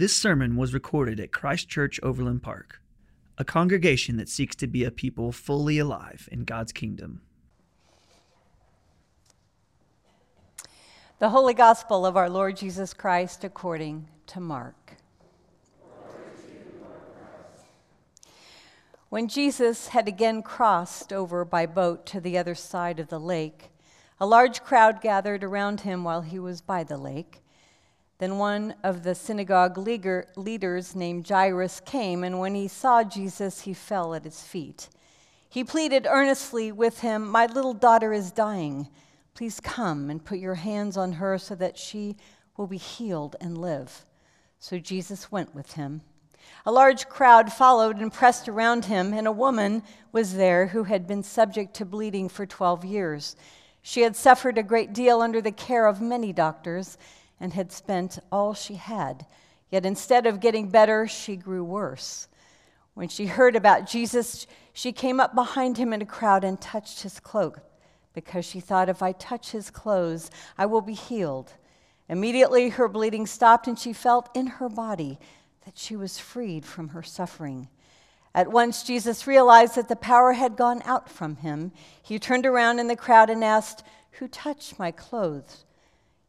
This sermon was recorded at Christ Church Overland Park, a congregation that seeks to be a people fully alive in God's kingdom. The Holy Gospel of our Lord Jesus Christ according to Mark. When Jesus had again crossed over by boat to the other side of the lake, a large crowd gathered around him while he was by the lake. Then one of the synagogue leaders named Jairus came, and when he saw Jesus, he fell at his feet. He pleaded earnestly with him, My little daughter is dying. Please come and put your hands on her so that she will be healed and live. So Jesus went with him. A large crowd followed and pressed around him, and a woman was there who had been subject to bleeding for 12 years. She had suffered a great deal under the care of many doctors and had spent all she had. Yet instead of getting better, she grew worse. When she heard about Jesus, she came up behind him in a crowd and touched his cloak because she thought, if I touch his clothes, I will be healed. Immediately her bleeding stopped, and she felt in her body that she was freed from her suffering. At once, Jesus realized that the power had gone out from him. He turned around in the crowd and asked, Who touched my clothes?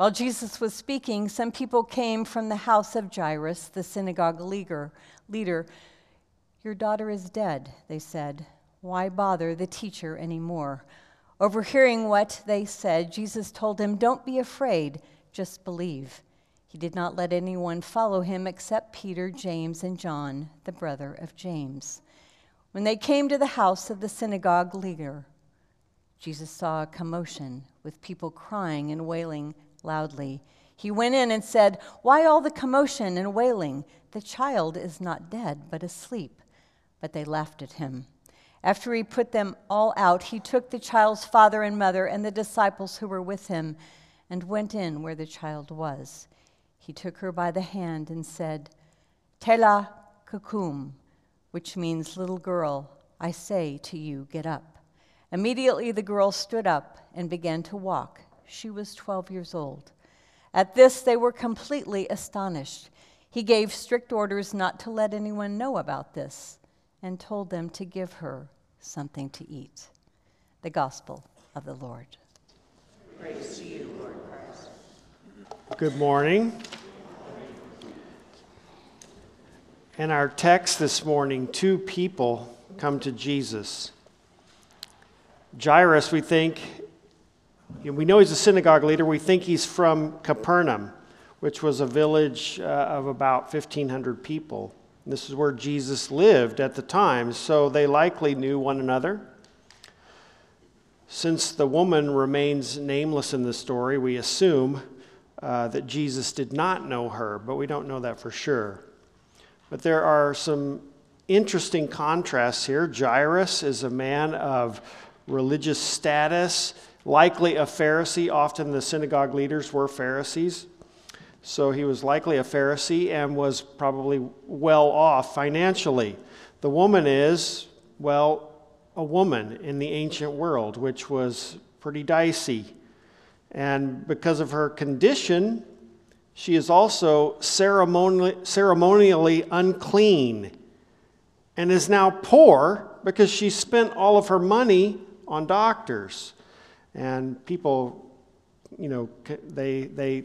While Jesus was speaking, some people came from the house of Jairus, the synagogue leader. Your daughter is dead, they said. Why bother the teacher anymore? Overhearing what they said, Jesus told them, Don't be afraid, just believe. He did not let anyone follow him except Peter, James, and John, the brother of James. When they came to the house of the synagogue leader, Jesus saw a commotion with people crying and wailing loudly. He went in and said, Why all the commotion and wailing? The child is not dead, but asleep. But they laughed at him. After he put them all out, he took the child's father and mother and the disciples who were with him and went in where the child was. He took her by the hand and said, Talitha koum, which means little girl, I say to you, get up. Immediately the girl stood up and began to walk she was 12 years old. At this, they were completely astonished. He gave strict orders not to let anyone know about this and told them to give her something to eat. The Gospel of the Lord. Praise to you, Lord Christ. Good morning. In our text this morning, two people come to Jesus. Jairus, we think, we know he's a synagogue leader. We think he's from Capernaum, which was a village uh, of about 1,500 people. This is where Jesus lived at the time, so they likely knew one another. Since the woman remains nameless in the story, we assume uh, that Jesus did not know her, but we don't know that for sure. But there are some interesting contrasts here. Jairus is a man of religious status likely a Pharisee. Often the synagogue leaders were Pharisees. So he was likely a Pharisee and was probably well off financially. The woman is, well, a woman in the ancient world, which was pretty dicey. And because of her condition, she is also ceremonially, unclean and is now poor because she spent all of her money on doctors. And people, you know, they, they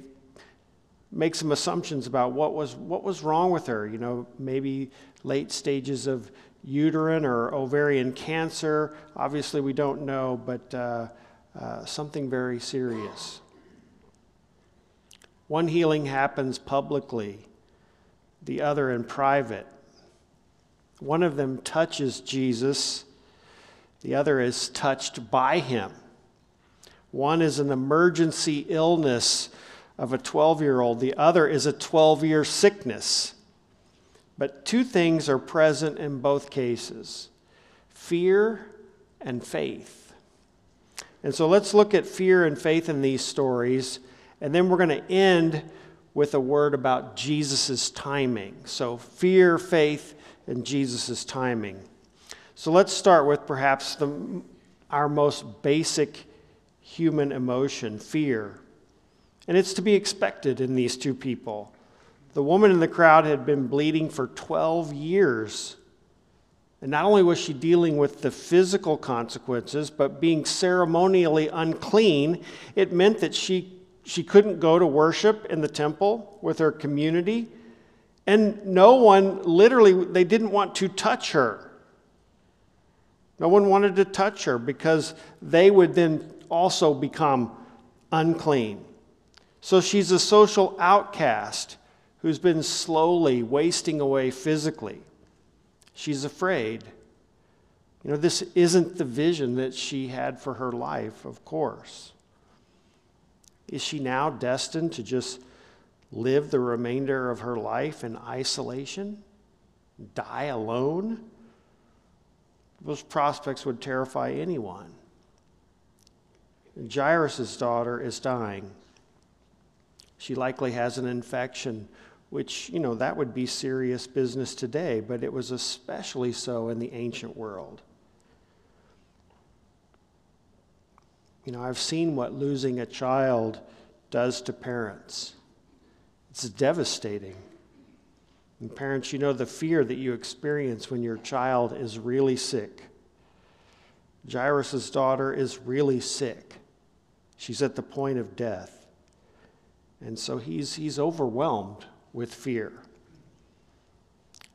make some assumptions about what was, what was wrong with her. You know, maybe late stages of uterine or ovarian cancer. Obviously, we don't know, but uh, uh, something very serious. One healing happens publicly, the other in private. One of them touches Jesus, the other is touched by him. One is an emergency illness of a 12 year old, the other is a 12 year sickness. But two things are present in both cases fear and faith. And so let's look at fear and faith in these stories, and then we're going to end with a word about Jesus' timing. So, fear, faith, and Jesus' timing. So, let's start with perhaps the, our most basic human emotion fear. And it's to be expected in these two people. The woman in the crowd had been bleeding for 12 years. And not only was she dealing with the physical consequences, but being ceremonially unclean, it meant that she, she couldn't go to worship in the temple with her community. And no one, literally, they didn't want to touch her. No one wanted to touch her because they would then also become unclean. So she's a social outcast who's been slowly wasting away physically. She's afraid. You know, this isn't the vision that she had for her life, of course. Is she now destined to just live the remainder of her life in isolation? Die alone? Those prospects would terrify anyone. Jairus' daughter is dying. She likely has an infection, which, you know, that would be serious business today, but it was especially so in the ancient world. You know, I've seen what losing a child does to parents. It's devastating. And parents, you know the fear that you experience when your child is really sick. Jairus' daughter is really sick. She's at the point of death. And so he's, he's overwhelmed with fear.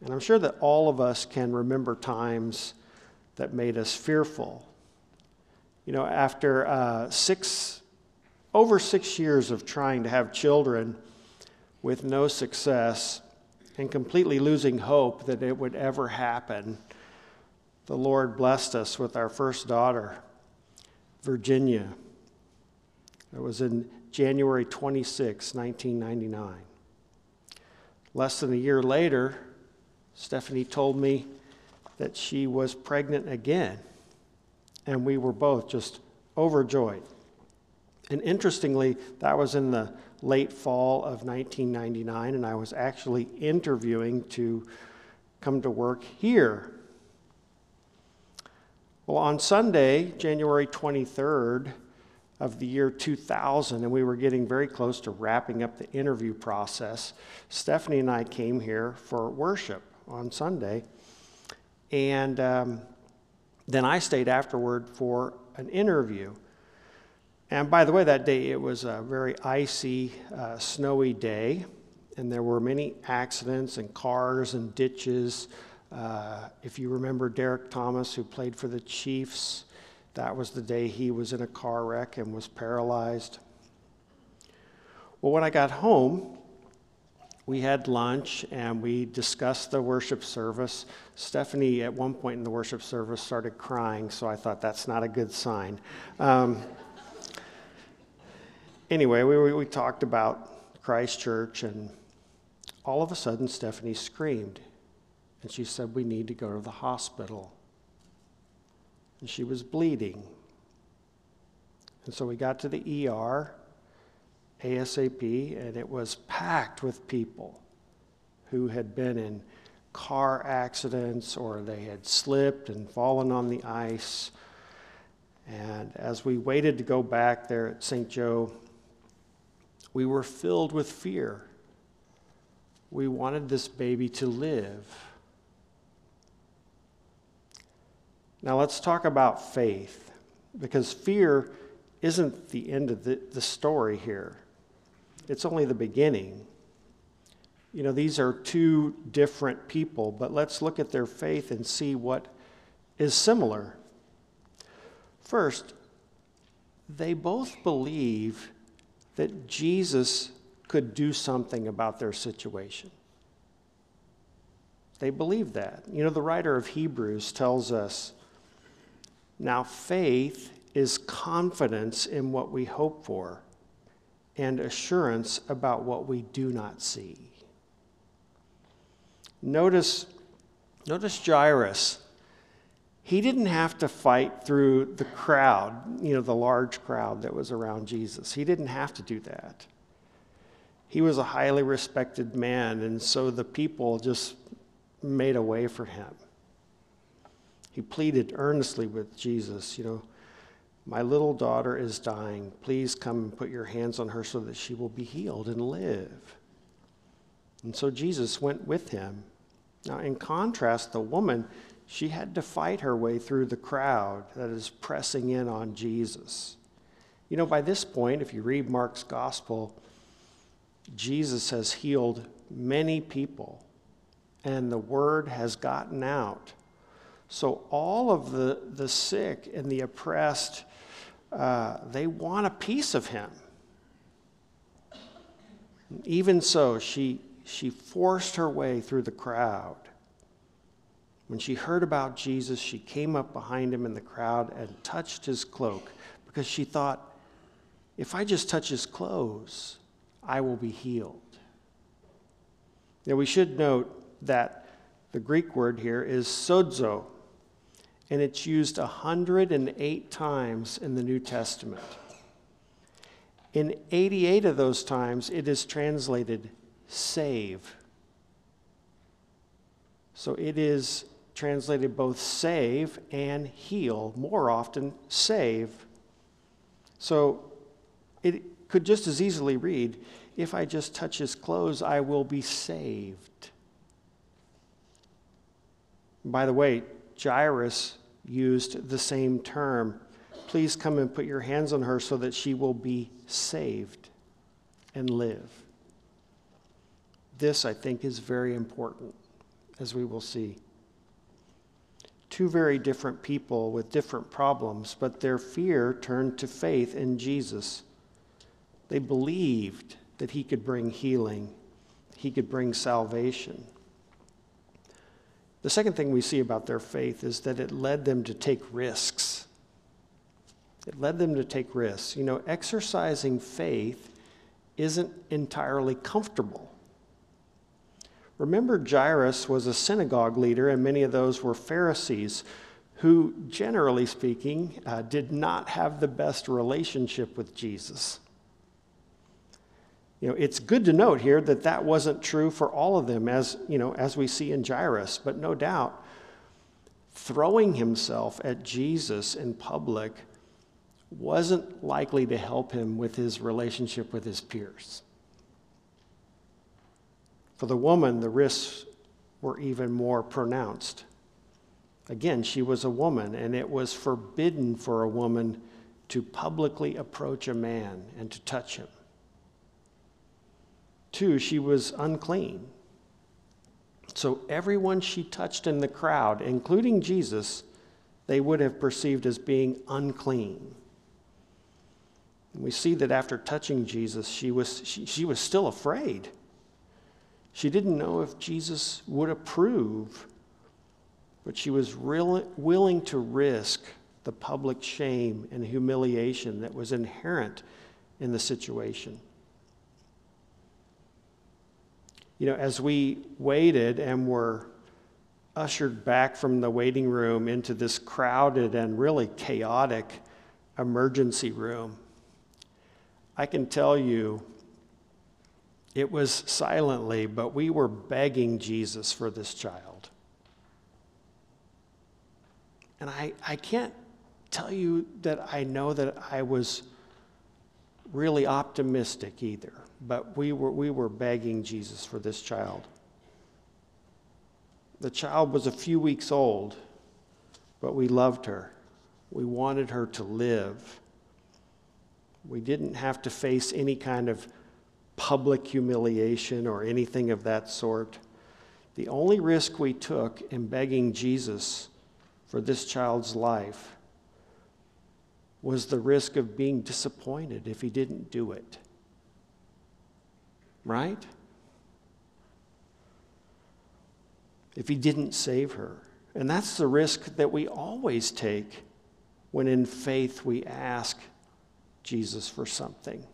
And I'm sure that all of us can remember times that made us fearful. You know, after uh, six, over six years of trying to have children with no success and completely losing hope that it would ever happen, the Lord blessed us with our first daughter, Virginia. It was in January 26, 1999. Less than a year later, Stephanie told me that she was pregnant again, and we were both just overjoyed. And interestingly, that was in the late fall of 1999, and I was actually interviewing to come to work here. Well, on Sunday, January 23rd, of the year 2000, and we were getting very close to wrapping up the interview process. Stephanie and I came here for worship on Sunday, and um, then I stayed afterward for an interview. And by the way, that day it was a very icy, uh, snowy day, and there were many accidents and cars and ditches. Uh, if you remember Derrick Thomas, who played for the Chiefs, that was the day he was in a car wreck and was paralyzed. Well, when I got home, we had lunch and we discussed the worship service. Stephanie, at one point in the worship service, started crying, so I thought that's not a good sign. Um, anyway, we, we, talked about Christ Church, and all of a sudden, Stephanie screamed. And she said, We need to go to the hospital and she was bleeding. And so we got to the ER ASAP, and it was packed with people who had been in car accidents or they had slipped and fallen on the ice. And as we waited to go back there at St. Joe, we were filled with fear. We wanted this baby to live. Now let's talk about faith, because fear isn't the end of the, the story here, it's only the beginning. You know, these are two different people, but let's look at their faith and see what is similar. First, they both believe that Jesus could do something about their situation. They believe that. You know, the writer of Hebrews tells us now, faith is confidence in what we hope for and assurance about what we do not see. Notice, notice Jairus. he didn't have to fight through the crowd, you know, the large crowd that was around Jesus. He didn't have to do that. He was a highly respected man, and so the people just made a way for him. He pleaded earnestly with Jesus, you know, my little daughter is dying. Please come and put your hands on her so that she will be healed and live. And so Jesus went with him. Now, in contrast, the woman, she had to fight her way through the crowd that is pressing in on Jesus. You know, by this point, if you read Mark's gospel, Jesus has healed many people, and the word has gotten out. So, all of the, the sick and the oppressed, uh, they want a piece of him. Even so, she, she forced her way through the crowd. When she heard about Jesus, she came up behind him in the crowd and touched his cloak because she thought, if I just touch his clothes, I will be healed. Now, we should note that the Greek word here is sozo, and it's used 108 times in the New Testament. In 88 of those times, it is translated save. So it is translated both save and heal, more often, save. So it could just as easily read, if I just touch his clothes, I will be saved. By the way, Jairus used the same term. Please come and put your hands on her so that she will be saved and live. This, I think, is very important, as we will see. Two very different people with different problems, but their fear turned to faith in Jesus. They believed that he could bring healing, he could bring salvation. The second thing we see about their faith is that it led them to take risks. It led them to take risks. You know, exercising faith isn't entirely comfortable. Remember, Jairus was a synagogue leader, and many of those were Pharisees who, generally speaking, uh, did not have the best relationship with Jesus. You know, it's good to note here that that wasn't true for all of them, as, you know, as we see in Jairus, but no doubt, throwing himself at Jesus in public wasn't likely to help him with his relationship with his peers. For the woman, the risks were even more pronounced. Again, she was a woman, and it was forbidden for a woman to publicly approach a man and to touch him. Two, she was unclean. So everyone she touched in the crowd, including Jesus, they would have perceived as being unclean. And we see that after touching Jesus, she was, she, she was still afraid. She didn't know if Jesus would approve, but she was real, willing to risk the public shame and humiliation that was inherent in the situation. You know, as we waited and were ushered back from the waiting room into this crowded and really chaotic emergency room, I can tell you it was silently, but we were begging Jesus for this child. And I, I can't tell you that I know that I was really optimistic either but we were, we were begging Jesus for this child. The child was a few weeks old, but we loved her. We wanted her to live. We didn't have to face any kind of public humiliation or anything of that sort. The only risk we took in begging Jesus for this child's life was the risk of being disappointed if he didn't do it right? If he didn't save her. And that's the risk that we always take when in faith we ask Jesus for something.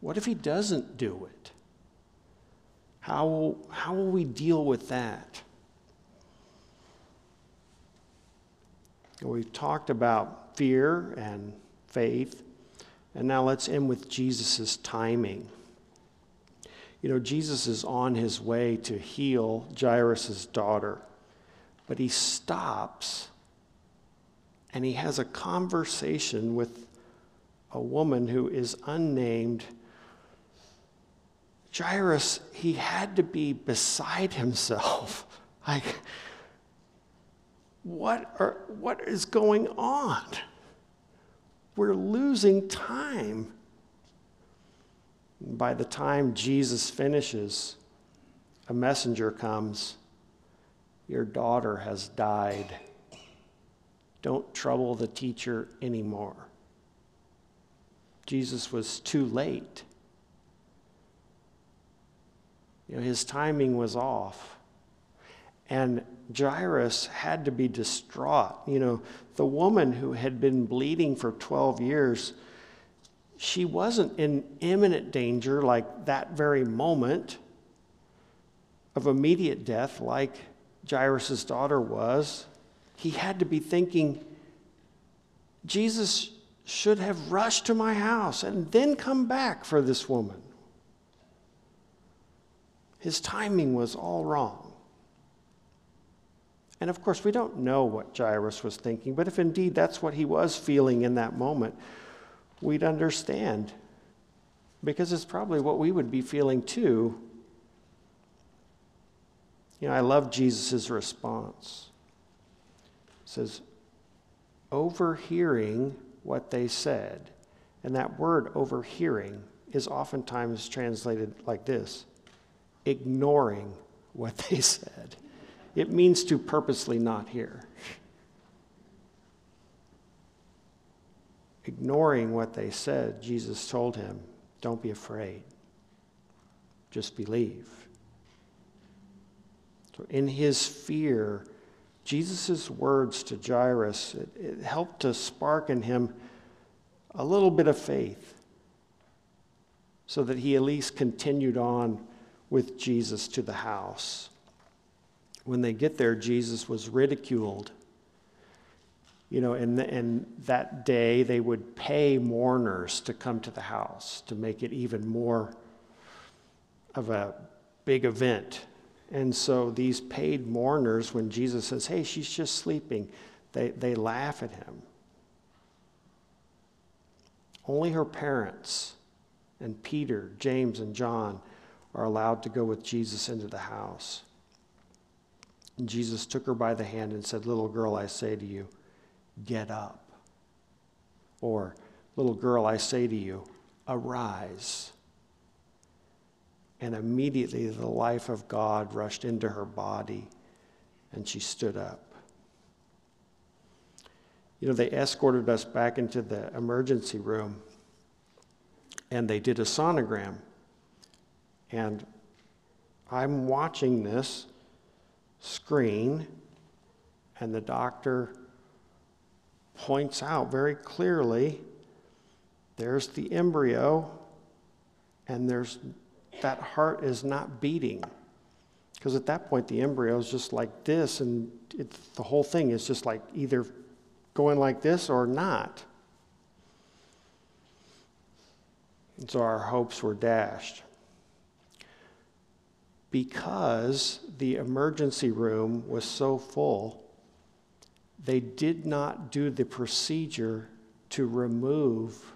What if he doesn't do it? How how will we deal with that? We've talked about fear and faith, and now let's end with Jesus' timing. You know, Jesus is on his way to heal Jairus' daughter, but he stops and he has a conversation with a woman who is unnamed. Jairus, he had to be beside himself. Like, what, are, what is going on? We're losing time. By the time Jesus finishes, a messenger comes. Your daughter has died. Don't trouble the teacher anymore. Jesus was too late. You know, his timing was off. And Jairus had to be distraught. You know, the woman who had been bleeding for 12 years, she wasn't in imminent danger like that very moment of immediate death, like Jairus' daughter was. He had to be thinking, Jesus should have rushed to my house and then come back for this woman. His timing was all wrong. And of course, we don't know what Jairus was thinking, but if indeed that's what he was feeling in that moment, we'd understand. Because it's probably what we would be feeling too. You know, I love Jesus' response. It says, overhearing what they said. And that word overhearing is oftentimes translated like this ignoring what they said. It means to purposely not hear. Ignoring what they said, Jesus told him, Don't be afraid, just believe. So, in his fear, Jesus' words to Jairus, it, it helped to spark in him a little bit of faith so that he at least continued on with Jesus to the house when they get there, Jesus was ridiculed. You know, and, and that day they would pay mourners to come to the house to make it even more of a big event. And so these paid mourners, when Jesus says, hey, she's just sleeping, they, they laugh at him. Only her parents and Peter, James, and John are allowed to go with Jesus into the house. And Jesus took her by the hand and said, Little girl, I say to you, get up. Or, Little girl, I say to you, arise. And immediately the life of God rushed into her body and she stood up. You know, they escorted us back into the emergency room and they did a sonogram. And I'm watching this screen, and the doctor points out very clearly there's the embryo, and there's that heart is not beating. Because at that point, the embryo is just like this, and the whole thing is just like either going like this or not. And so our hopes were dashed because the emergency room was so full, they did not do the procedure to remove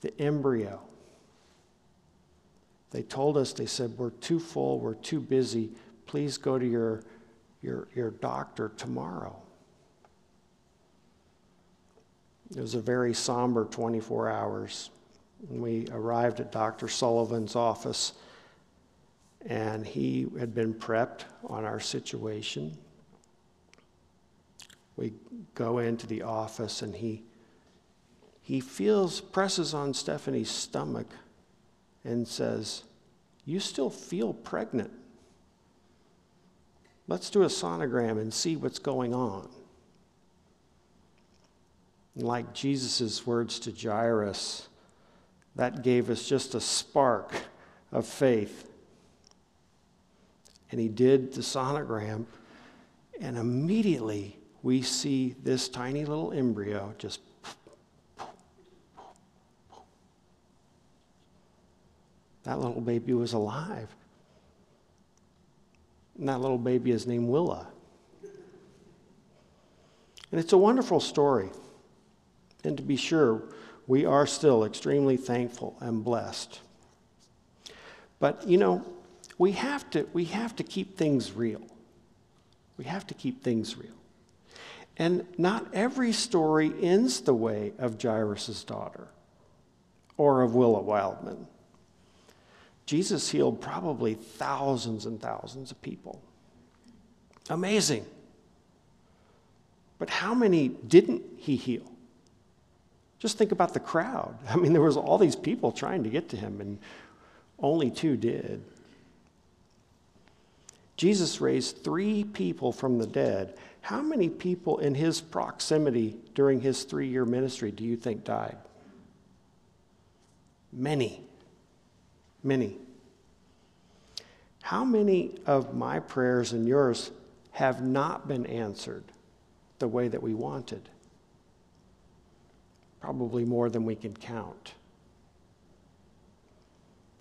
the embryo. They told us, they said, We're too full, we're too busy. Please go to your, your, your doctor tomorrow. It was a very somber 24 hours. We arrived at Dr. Sullivan's office and he had been prepped on our situation. We go into the office and he he feels presses on Stephanie's stomach and says, "You still feel pregnant. Let's do a sonogram and see what's going on." Like Jesus' words to Jairus, that gave us just a spark of faith and he did the sonogram, and immediately we see this tiny little embryo just. That little baby was alive. And that little baby is named Willa. And it's a wonderful story. And to be sure, we are still extremely thankful and blessed. But, you know, we have to, we have to keep things real. We have to keep things real. And not every story ends the way of Jairus' daughter or of Willa Wildman. Jesus healed probably thousands and thousands of people. Amazing. But how many didn't he heal? Just think about the crowd. I mean, there was all these people trying to get to him, and only two did. Jesus raised three people from the dead. How many people in his proximity during his three year ministry do you think died? Many. Many. How many of my prayers and yours have not been answered the way that we wanted? Probably more than we can count.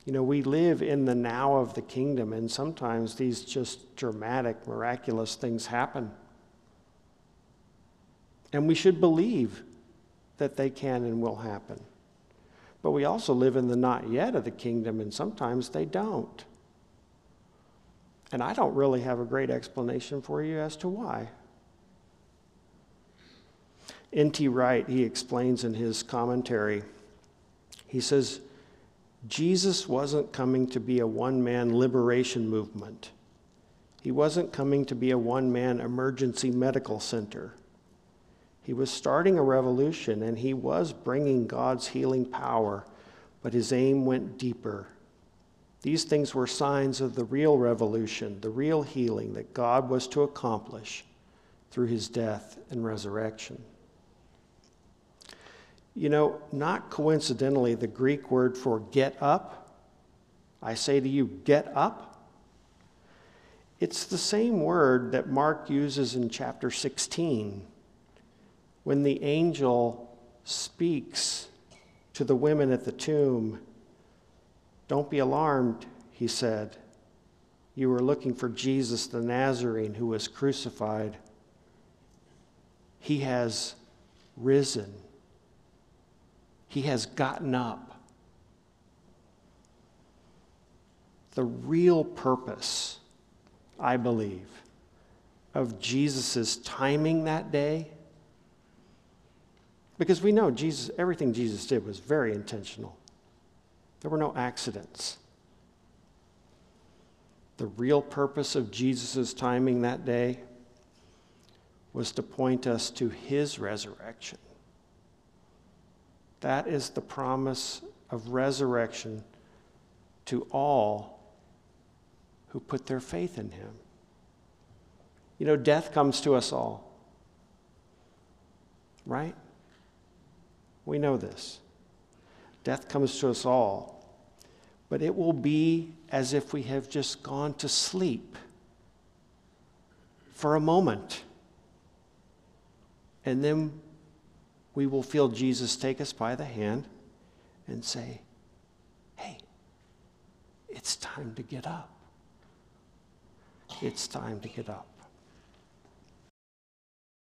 You know, we live in the now of the kingdom, and sometimes these just dramatic, miraculous things happen. And we should believe that they can and will happen. But we also live in the not yet of the kingdom, and sometimes they don't. And I don't really have a great explanation for you as to why. N.T. Wright, he explains in his commentary, he says, Jesus wasn't coming to be a one man liberation movement. He wasn't coming to be a one man emergency medical center. He was starting a revolution and he was bringing God's healing power, but his aim went deeper these things were signs of the real revolution, the real healing that God was to accomplish through his death and resurrection. You know, not coincidentally, the Greek word for get up, I say to you, get up. It's the same word that Mark uses in chapter 16 when the angel speaks to the women at the tomb don't be alarmed, he said. You were looking for Jesus the Nazarene who was crucified. He has risen, he has gotten up. The real purpose, I believe, of Jesus' timing that day, because we know Jesus, everything Jesus did was very intentional. There were no accidents. The real purpose of Jesus' timing that day was to point us to his resurrection. That is the promise of resurrection to all who put their faith in him. You know, death comes to us all, right? We know this. Death comes to us all, but it will be as if we have just gone to sleep for a moment. And then we will feel Jesus take us by the hand and say, Hey, it's time to get up. It's time to get up.